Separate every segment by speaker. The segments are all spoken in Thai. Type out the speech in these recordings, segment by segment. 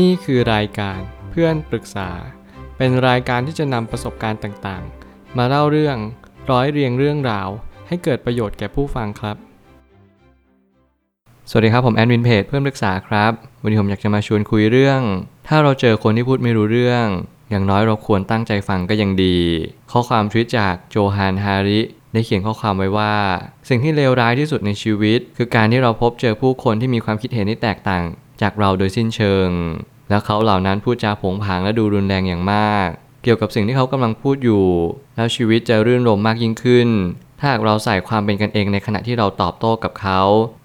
Speaker 1: นี่คือรายการเพื่อนปรึกษา เป็นรายการที่จะนำประสบการณ์ต่างๆ มาเล่าเรื่องร้อยเรียงเรื่องราว ให้เกิดประโยชน์แก่ผู้ฟังครับ สวัสดีครับผมแอดมินเพจเพื่อนปรึกษาครับ วันนี้ผมอยากจะมาชวนคุยเรื่อง ถ้าเราเจอคนที่พูดไม่รู้เรื่อง อย่างน้อยเราควรตั้งใจฟังก็ยังดี ข้อความทวิตจากโจฮานฮาริได้เขียนข้อความไว้ว่า สิ่งที่เลวร้ายที่สุดในชีวิต คือการที่เราพบเจอผู้คนที่มีความคิดเห็นที่แตกต่าง จากเราโดยสิ้นเชิง แล้วเขาเหล่านั้นพูดจาผงผางและดูรุนแรงอย่างมาก เกี่ยวกับสิ่งที่เขากำลังพูดอยู่ แล้วชีวิตจะรื่นรมมากยิ่งขึ้น ถ้าหากเราใส่ความเป็นกันเองในขณะที่เราตอบโต้กับเขา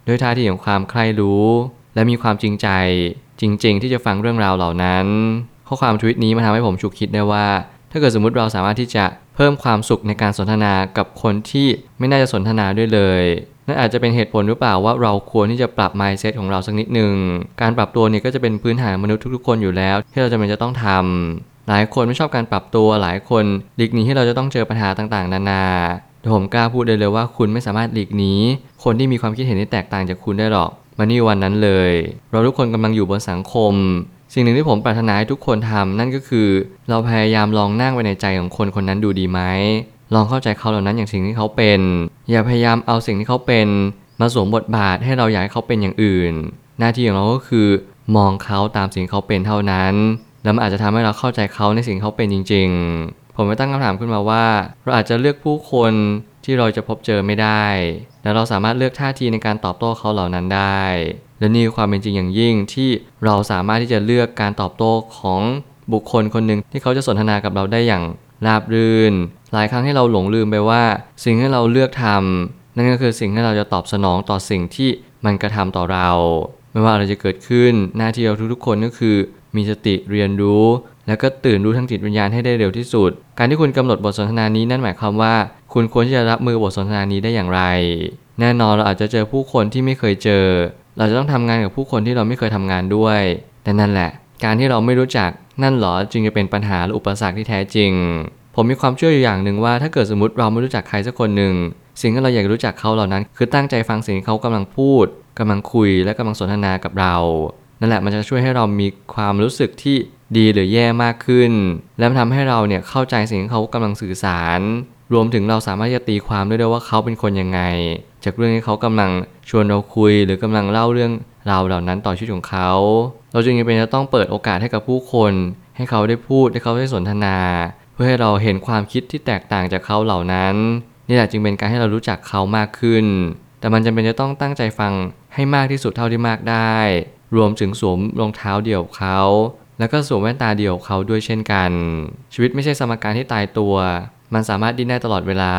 Speaker 1: ด้วยท่าทีของความใคร่รู้ และมีความจริงใจ จริง ๆ ที่จะฟังเรื่องราวเหล่านั้น ข้อความทวิตนี้มาทำให้ผมฉุกคิดได้ว่า ถ้าเกิดสมมติเราสามารถที่จะเพิ่มความสุขในการสนทนากับคนที่ไม่น่าจะสนทนาด้วยเลย นั่นอาจจะเป็นเหตุผลหรือเปล่าว่าเราควรที่จะปรับ mindset ของเราสักนิดหนึ่ง การปรับตัวเนี่ยก็จะเป็นพื้นฐานมนุษย์ทุกๆ คนอยู่แล้ว ที่เราจะเป็นจะต้องทำหลายคนไม่ชอบการปรับตัวหลายคนหลีกหนีที่เราจะต้องเจอปัญหาต่างๆ นานาผมกล้าพูดเลยเลยว่าคุณไม่สามารถหลีกหนีคนที่มีความคิดเห็นที่แตกต่างจากคุณได้หรอกมานี่วันนั้นเลย เราทุกคนกำลังอยู่บนสังคม สิ่งหนึ่งที่ผมปรารถนาให้ทุกคนทำนั่นก็คือ เราพยายามลองนั่งไว้ในใจของคนคนนั้นดูดีไหม ลองเข้าใจเขาเหล่านั้นอย่างสิ่งที่เขาเป็น อย่าพยายามเอาสิ่งที่เขาเป็นมาสวมบทบาทให้เราอยากให้เขาเป็นอย่างอื่น หน้าที่ของเราก็คือมองเขาตามสิ่งเขาเป็นเท่านั้น แล้วมันอาจจะทำให้เราเข้าใจเขาในสิ่งเขาเป็นจริง ๆ ผมไปตั้งคำถามขึ้นมาว่า เราอาจจะเลือกผู้คนที่เราจะพบเจอไม่ได้ แล้วเราสามารถเลือกท่าทีในการตอบโต้เขาเหล่านั้นได้ และนี่คือความเป็นจริงอย่างยิ่งที่เราสามารถที่จะเลือกการตอบโต้ของบุคคลคนหนึ่งที่เขาจะสนทนากับเราได้อย่าง ราบรื่น หลายครั้งที่เราหลงลืมไปว่า สิ่งที่เราเลือกทำนั่นก็คือสิ่งที่เราจะตอบสนองต่อสิ่งที่มันกระทำต่อเรา ไม่ว่าอะไรจะเกิดขึ้นหน้าที่เราทุกๆคนก็คือ มีสติเรียนรู้ แล้วก็ตื่นรู้ทั้งจิตวิญญาณให้ได้เร็วที่สุด การที่คุณกำหนดบทสนทนานี้นั่นหมายความว่า คุณควรที่จะรับมือบทสนทนานี้ได้อย่างไร แน่นอนเราอาจจะเจอผู้คนที่ไม่เคยเจอ เราจะต้องทำงานกับผู้คนที่เราไม่เคยทำงานด้วย แต่นั่นแหละ การที่เราไม่รู้จักนั่นหรอจึงจะเป็นปัญหาหรืออุปสรรคที่แท้จริง ผมมีความเชื่ออยู่อย่างหนึ่งว่าถ้าเกิดสมมติเราไม่รู้จักใครสักคนหนึ่งสิ่งที่เราอยากรู้จักเขาเหล่านั้น คือตั้งใจฟังสิ่งที่เขากำลังพูดกำลังคุยและกำลังสนทนากับเรา นั่นแหละมันจะช่วยให้เรามีความรู้สึกที่ดีหรือแย่มากขึ้น และมันทำให้เราเนี่ยเข้าใจสิ่งที่เขากำลังสื่อสาร รวมถึงเราสามารถจะตีความได้ด้วยว่าเขาเป็นคนยังไง จากเรื่องที่เขากำลังชวนเราคุย หรือกำลังเล่าเรื่องราวเหล่านั้นต่อชีวิตของเขา เราจึงจำเป็นจะต้องเปิดโอกาสให้กับผู้คน ให้เขาได้พูดให้เขาได้สนทนา พื่อให้เราเห็นความคิดที่แตกต่างจากเขาเหล่านั้นนี่แหละจึงเป็นการให้เรารู้จักเขามากขึ้น แต่มันจำเป็นจะต้องตั้งใจฟังให้มากที่สุดเท่าที่มากได้ รวมถึงสวมรองเท้าเดี่ยวเขา แล้วก็สวมแว่นตาเดี่ยวเขาด้วยเช่นกัน ชีวิตไม่ใช่สมการที่ตายตัว มันสามารถดิ้นได้ตลอดเวลา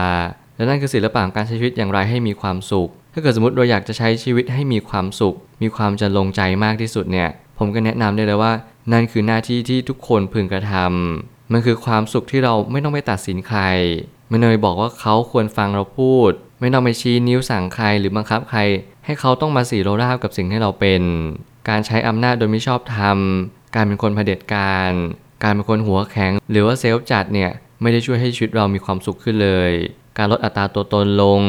Speaker 1: และนั่นคือศิลปะของการใช้ชีวิตอย่างไรให้มีความสุข ถ้าเกิดสมมติเราอยากจะใช้ชีวิตให้มีความสุข มีความจะลงใจมากที่สุดเนี่ย ผมก็แนะนำได้เลยว่า นั่นคือหน้าที่ที่ทุกคนพึงกระทำ มันคือความสุขที่เราไม่ต้องไปตัดสินใครไม่ต้องไปบอกว่าเขาควรฟังเราพูด ไม่ต้องไปชี้นิ้วสั่งใครหรือบังคับใคร ให้เขาต้องมาสีโรราบกับสิ่งที่เราเป็น การใช้อำนาจโดยไม่ชอบธรรม การเป็นคนเผด็จการ การเป็นคนหัวแข็ง หรือว่าเซลฟ์จัดเนี่ยไม่ได้ช่วยให้ชีวิตเรามีความสุขขึ้นเลย การลดอัตราตัวตนลง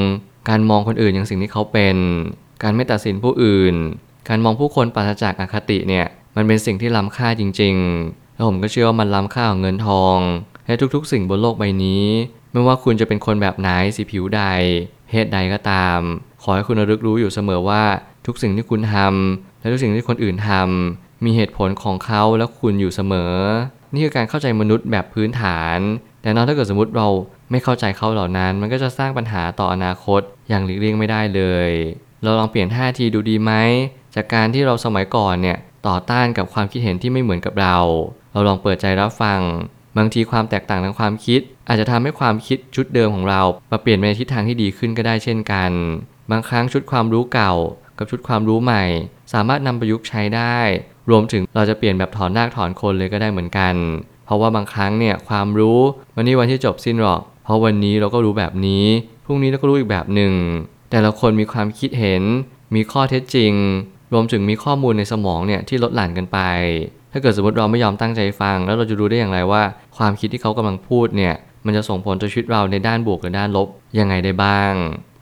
Speaker 1: การมองคนอื่นอย่างสิ่งที่เขาเป็น การไม่ตัดสินผู้อื่น การมองผู้คนปราศจากอคติเนี่ยมันเป็นสิ่งที่ล้ำค่าจริง ๆ แล้วผมก็เชื่อว่ามันล้ำค่าของเงินทอง และทุกๆ สิ่งบนโลกใบนี้ ไม่ว่าคุณจะเป็นคนแบบไหนสีผิวใด เพศใดก็ตาม ขอให้คุณระลึกรู้อยู่เสมอว่าทุกสิ่งที่คุณทำและทุกสิ่งที่คนอื่นทำมีเหตุผลของเขาและคุณอยู่เสมอ นี่คือการเข้าใจมนุษย์แบบพื้นฐาน แต่นอกถ้าเกิดสมมติเราไม่เข้าใจเขาเหล่านั้น มันก็จะสร้างปัญหาต่ออนาคตอย่างหลีกเลี่ยงไม่ได้เลย เราลองเปลี่ยนท่าทีดูดีไหมจากการที่เราสมัยก่อนเนี่ยต่อต้านกับความคิดเห็นที่ไม่เหมือนกับเรา เราลองเปิดใจรับฟัง บางทีความแตกต่างทางความคิด อาจจะทำให้ความคิดชุดเดิมของเรามาเปลี่ยนไปในทิศทางที่ดีขึ้นก็ได้เช่นกัน บางครั้งชุดความรู้เก่า กับชุดความรู้ใหม่ สามารถนำประยุกต์ใช้ได้ รวมถึงเราจะเปลี่ยนแบบถอนรากถอนคนเลยก็ได้เหมือนกัน เพราะว่าบางครั้งเนี่ยความรู้วันนี้วันที่จบสิ้นหรอก เพราะวันนี้เราก็รู้แบบนี้ พรุ่งนี้เราก็รู้อีกแบบหนึ่ง แต่ละคนมีความคิดเห็น มีข้อเท็จจริง รวมถึงมีข้อมูลในสมองเนี่ยที่ลดหลั่นกันไป ถ้าเกิดสมมติเราไม่ยอมตั้งใจฟัง แล้วเราจะรู้ได้อย่างไรว่า ความคิดที่เขากำลังพูดเนี่ยมันจะส่งผลต่อชีวิตเราในด้านบวกหรือด้านลบยังไงได้บ้าง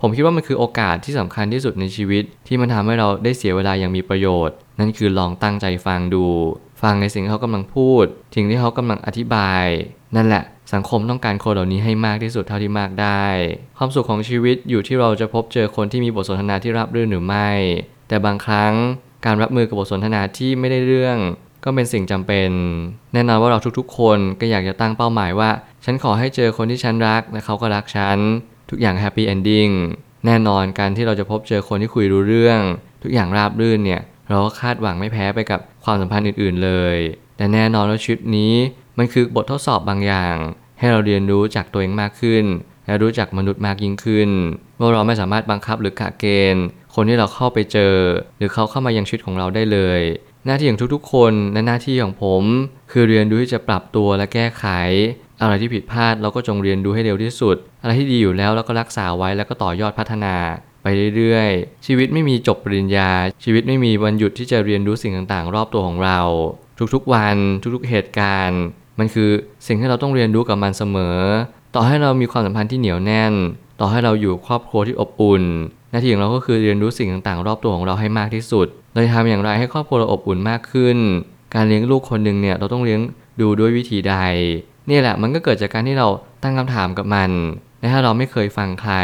Speaker 1: ผมคิดว่ามันคือโอกาสที่สำคัญที่สุดในชีวิต ที่มันทำให้เราได้เสียเวลาอย่างมีประโยชน์ นั่นคือลองตั้งใจฟังดู ฟังในสิ่งที่เขากำลังพูดสิ่งที่เขากำลังอธิบาย นั่นแหละสังคมต้องการคนเหล่านี้ให้มากที่สุดเท่าที่มากได้ ความสุขของชีวิตอยู่ที่เราจะพบเจอคนที่มีบทสนทนาที่ราบรื่นหรือไม่ แต่บางครั้งการรับมือกับบทสนทนาที่ไม่ได้เรื่อง ก็เป็นสิ่งจำเป็น แน่นอนว่าเราทุกๆ คนก็อยากจะตั้งเป้าหมายว่า ฉันขอให้เจอคนที่ฉันรักและเขาก็รักฉัน ทุกอย่างแฮปปี้เอนดิ้งแน่นอนการที่เราจะพบเจอคนที่คุยรู้เรื่อง ทุกอย่างราบรื่นเนี่ย เราก็คาดหวังไม่แพ้ไปกับความสัมพันธ์อื่นๆเลย แต่แน่นอนว่าชีวิตนี้มันคือบททดสอบบางอย่าง ให้เราเรียนรู้จากตัวเองมากขึ้น และรู้จักมนุษย์มากยิ่งขึ้นว่าเราไม่สามารถบังคับหรือกะเกณฑ์ คนที่เราเข้าไปเจอ หรือเขาเข้ามายังชีวิตของเราได้เลย หน้าที่ของทุกๆ คนและหน้าที่ของผม คือเรียนรู้ที่จะปรับตัวและแก้ไข อะไรที่ผิดพลาดเราก็จงเรียนรู้ให้เร็วที่สุด อะไรที่ดีอยู่แล้วเราก็รักษาไว้แล้วก็ต่อยอดพัฒนา ไปเรื่อยๆ ชีวิตไม่มีจบปริญญา ชีวิตไม่มีวันหยุดที่จะเรียนรู้สิ่งต่างๆ รอบตัวของเรา ทุกๆ วัน ทุกๆ เหตุการณ์ มันคือสิ่งที่เราต้องเรียนรู้กับมันเสมอ ต่อให้เรามีความสัมพันธ์ที่เหนียวแน่น ต่อให้เราอยู่ครอบครัวที่อบอุ่น หน้าที่ของเราก็คือเรียนรู้สิ่งต่างๆ รอบตัวของเราให้มากที่สุด เราจะทำอย่างไรให้ครอบครัวเราอบอุ่นมากขึ้น การเลี้ยงลูกคนหนึ่งเนี่ยเราต้องเลี้ยงดูด้วยวิธีใด นี่แหละมันก็เกิดจากการที่เราตั้งคำถามกับมันและถ้าเราไม่เคยฟังใคร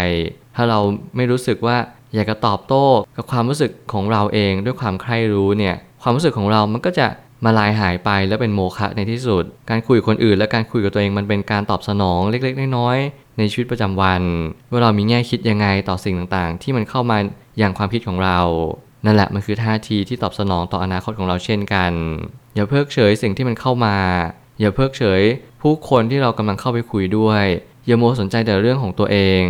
Speaker 1: ถ้าเราไม่รู้สึกว่าอยากจะตอบโต้กับความรู้สึกของเราเองด้วยความใคร่รู้เนี่ย ความรู้สึกของเรามันก็จะมาลายหายไปแล้วเป็นโมฆะในที่สุด การคุยกับคนอื่น และการคุยกับตัวเองมันเป็นการตอบสนองเล็กๆน้อยๆ ในชีวิตประจำวันว่าเรามีแง่คิดยังไงต่อสิ่งต่างๆ ที่มันเข้ามาอย่างความคิดของเรา นั่นแหละมันคือท่าทีที่ตอบสนองต่ออนาคตของเราเช่นกัน อย่าเพิกเฉยสิ่งที่มันเข้ามา อย่าเพิกเฉย ผู้คนที่เรากำลังเข้าไปคุยด้วย อย่าโมวสนใจแต่เรื่องของตัวเอง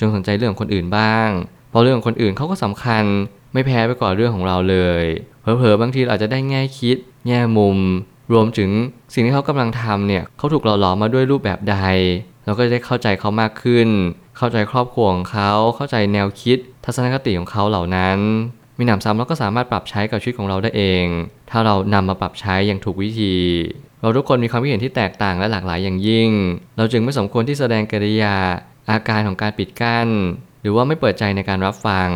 Speaker 1: จงสนใจเรื่องของคนอื่นบ้างเพราะเรื่องของคนอื่นเขาก็สำคัญไม่แพ้ไปกว่าเรื่องของเราเลยเผลอๆบางทีเราอาจจะได้แง่คิด แง่มุม รวมถึงสิ่งที่เขากำลังทำเนี่ยเขาถูกหล่อหลอมมาด้วยรูปแบบใด เราก็จะได้เข้าใจเขามากขึ้น เข้าใจครอบครัวของเขาเข้าใจแนวคิด ทัศนคติของเขาเหล่านั้น มีหนำซ้ำเราก็สามารถปรับใช้กับชีวิตของเราได้เอง ถ้าเรานำมาปรับใช้อย่างถูกวิธี เราทุกคนมีความคิดเห็นที่แตกต่างและหลากหลายอย่างยิ่ง เราจึงไม่สมควรที่แสดงกิริยา อาการของการปิดกั้น หรือว่าไม่เปิดใจในการรับฟัง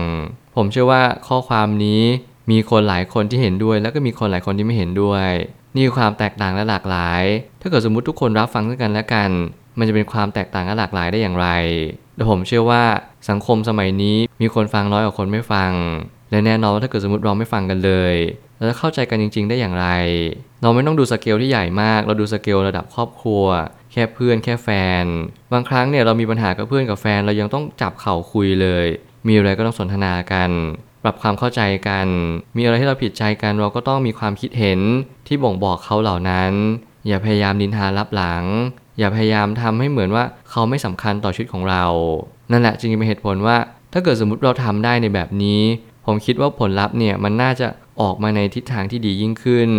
Speaker 1: ผมเชื่อว่าข้อความนี้มีคนหลายคนที่เห็นด้วย แล้วก็มีคนหลายคนที่ไม่เห็นด้วย นี่คือความแตกต่างและหลากหลาย ถ้าเกิดสมมติทุกคนรับฟังซึ่งกันและกัน มันจะเป็นความแตกต่างและหลากหลายได้อย่างไรแต่ผมเชื่อว่าสังคมสมัยนี้มีคนฟังน้อยกว่าคนไม่ฟัง และแน่นอนว่าถ้าเกิดสมมติเราไม่ฟังกันเลยเราจะเข้าใจกันจริง ๆ ได้อย่างไร เราไม่ต้องดูสเกลที่ใหญ่มาก เราดูสเกลระดับครอบครัว แค่เพื่อนแค่แฟน บางครั้งเนี่ยเรามีปัญหากับเพื่อนกับแฟนเรายังต้องจับเข่าคุยเลย มีอะไรก็ต้องสนทนากัน ปรับความเข้าใจกัน มีอะไรที่เราผิดใจกันเราก็ต้องมีความคิดเห็นที่บ่งบอกเขาเหล่านั้น อย่าพยายามดินทารับหลัง อย่าพยายามทำให้เหมือนว่าเขาไม่สำคัญต่อชีวิตของเรา นั่นแหละจึงเป็นเหตุผลว่า ถ้าเกิดสมมติเราทำได้ในแบบนี้ ผมคิดว่าผลลัพธ์เนี่ยมันน่าจะออกมาในทิศทางที่ดียิ่งขึ้น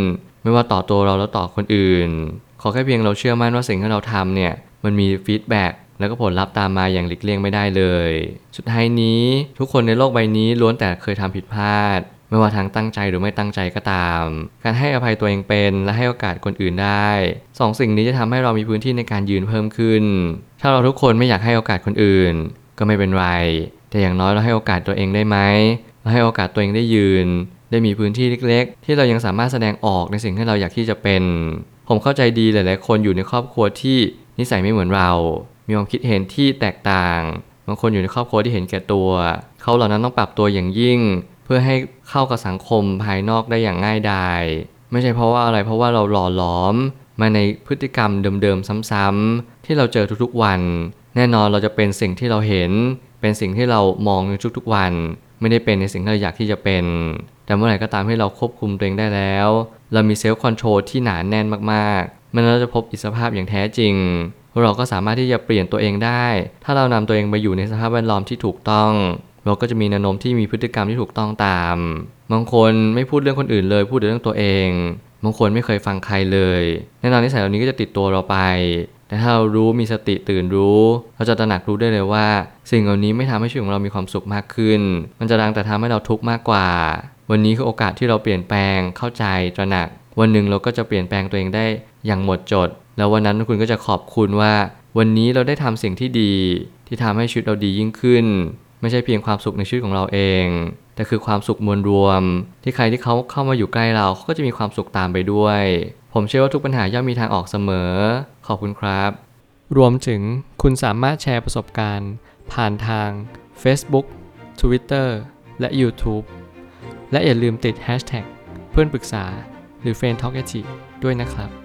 Speaker 1: ไม่ว่าต่อตัวเราแล้วต่อคนอื่น ขอแค่เพียงเราเชื่อมั่นว่าสิ่งที่เราทำเนี่ยมันมีฟีดแบ็กแล้วก็ผลลัพธ์ตามมาอย่างหลีกเลี่ยงไม่ได้เลย สุดท้ายนี้ทุกคนในโลกใบนี้ล้วนแต่เคยทำผิดพลาด ไม่ว่าทางตั้งใจหรือไม่ตั้งใจก็ตาม การให้อภัยตัวเองเป็นและให้โอกาสคนอื่นได้สองสิ่งนี้จะทำให้เรามีพื้นที่ในการยืนเพิ่มขึ้น ถ้าเราทุกคนไม่อยากให้โอกาสคนอื่น ก็ไม่เป็นไร แต่อย่างน้อยเราให้โอกาสตัวเองได้ไหมเราให้โอกาสตัวเองได้ยืน ได้มีพื้นที่เล็ก ๆ ที่เรายังสามารถแสดงออกในสิ่งที่เราอยากที่จะเป็น ผมเข้าใจดีหลาย ๆ คนอยู่ในครอบครัวที่นิสัยไม่เหมือนเรา มีความคิดเห็นที่แตกต่าง บางคนอยู่ในครอบครัวที่เห็นแก่ตัว เขาเหล่านั้นต้องปรับตัวอย่างยิ่ง เพื่อให้เข้ากับสังคมภายนอกได้อย่างง่ายดายไม่ใช่เพราะว่าอะไรเพราะว่าเราหล่อหลอม มาในพฤติกรรมเดิมๆซ้ำๆที่เราเจอทุกๆวัน แน่นอนเราจะเป็นสิ่งที่เราเห็น เป็นสิ่งที่เรามองในทุกๆวัน ไม่ได้เป็นในสิ่งที่เราอยากที่จะเป็น แต่เมื่อไหร่ก็ตามที่เราควบคุมตัวเองได้แล้ว เรามี self-control ที่หนาแน่นมากๆมันเราจะพบอิสรภาพอย่างแท้จริงเราก็สามารถที่จะเปลี่ยนตัวเองได้ ถ้าเรานำตัวเองไปอยู่ในสภาพแวดล้อมที่ถูกต้อง เราก็จะมีแนวโน้มที่มีพฤติกรรมที่ถูกต้องตาม บางคนไม่พูดเรื่องคนอื่นเลย พูดแต่เรื่องตัวเอง บางคนไม่เคยฟังใครเลย แน่นอนนิสัยเหล่านี้ก็จะติดตัวเราไป แต่ถ้าเรารู้มีสติตื่นรู้ เราจะตระหนักรู้ได้เลยว่า สิ่งเหล่านี้ไม่ทำให้ชีวิตของเรามีความสุขมากขึ้น มันจะดังแต่ทำให้เราทุกข์มากกว่า วันนี้คือโอกาสที่เราเปลี่ยนแปลง เข้าใจ ตระหนัก วันหนึ่งเราก็จะเปลี่ยนแปลงตัวเองได้อย่างหมดจด แล้ววันนั้นคุณก็จะขอบคุณว่า วันนี้เราได้ทำสิ่งที่ดี ที่ทำให้ชีวิตเราดียิ่งขึ้น ไม่ใช่เพียงความสุขในชีวิตของเราเอง แต่คือความสุขมวลรวม ที่ใครที่เขาเข้ามาอยู่ใกล้เราเขาก็จะมีความสุขตามไปด้วย ผมเชื่อว่าทุกปัญหาย่อมมีทางออกเสมอ ขอบคุณครับ รวมถึงคุณสามารถแชร์ประสบการณ์ ผ่านทาง Facebook Twitter และ YouTube และอย่าลืมติด Hashtag เพื่อนปรึกษาหรือ f r ร e n d t a l k ด้วยนะครับ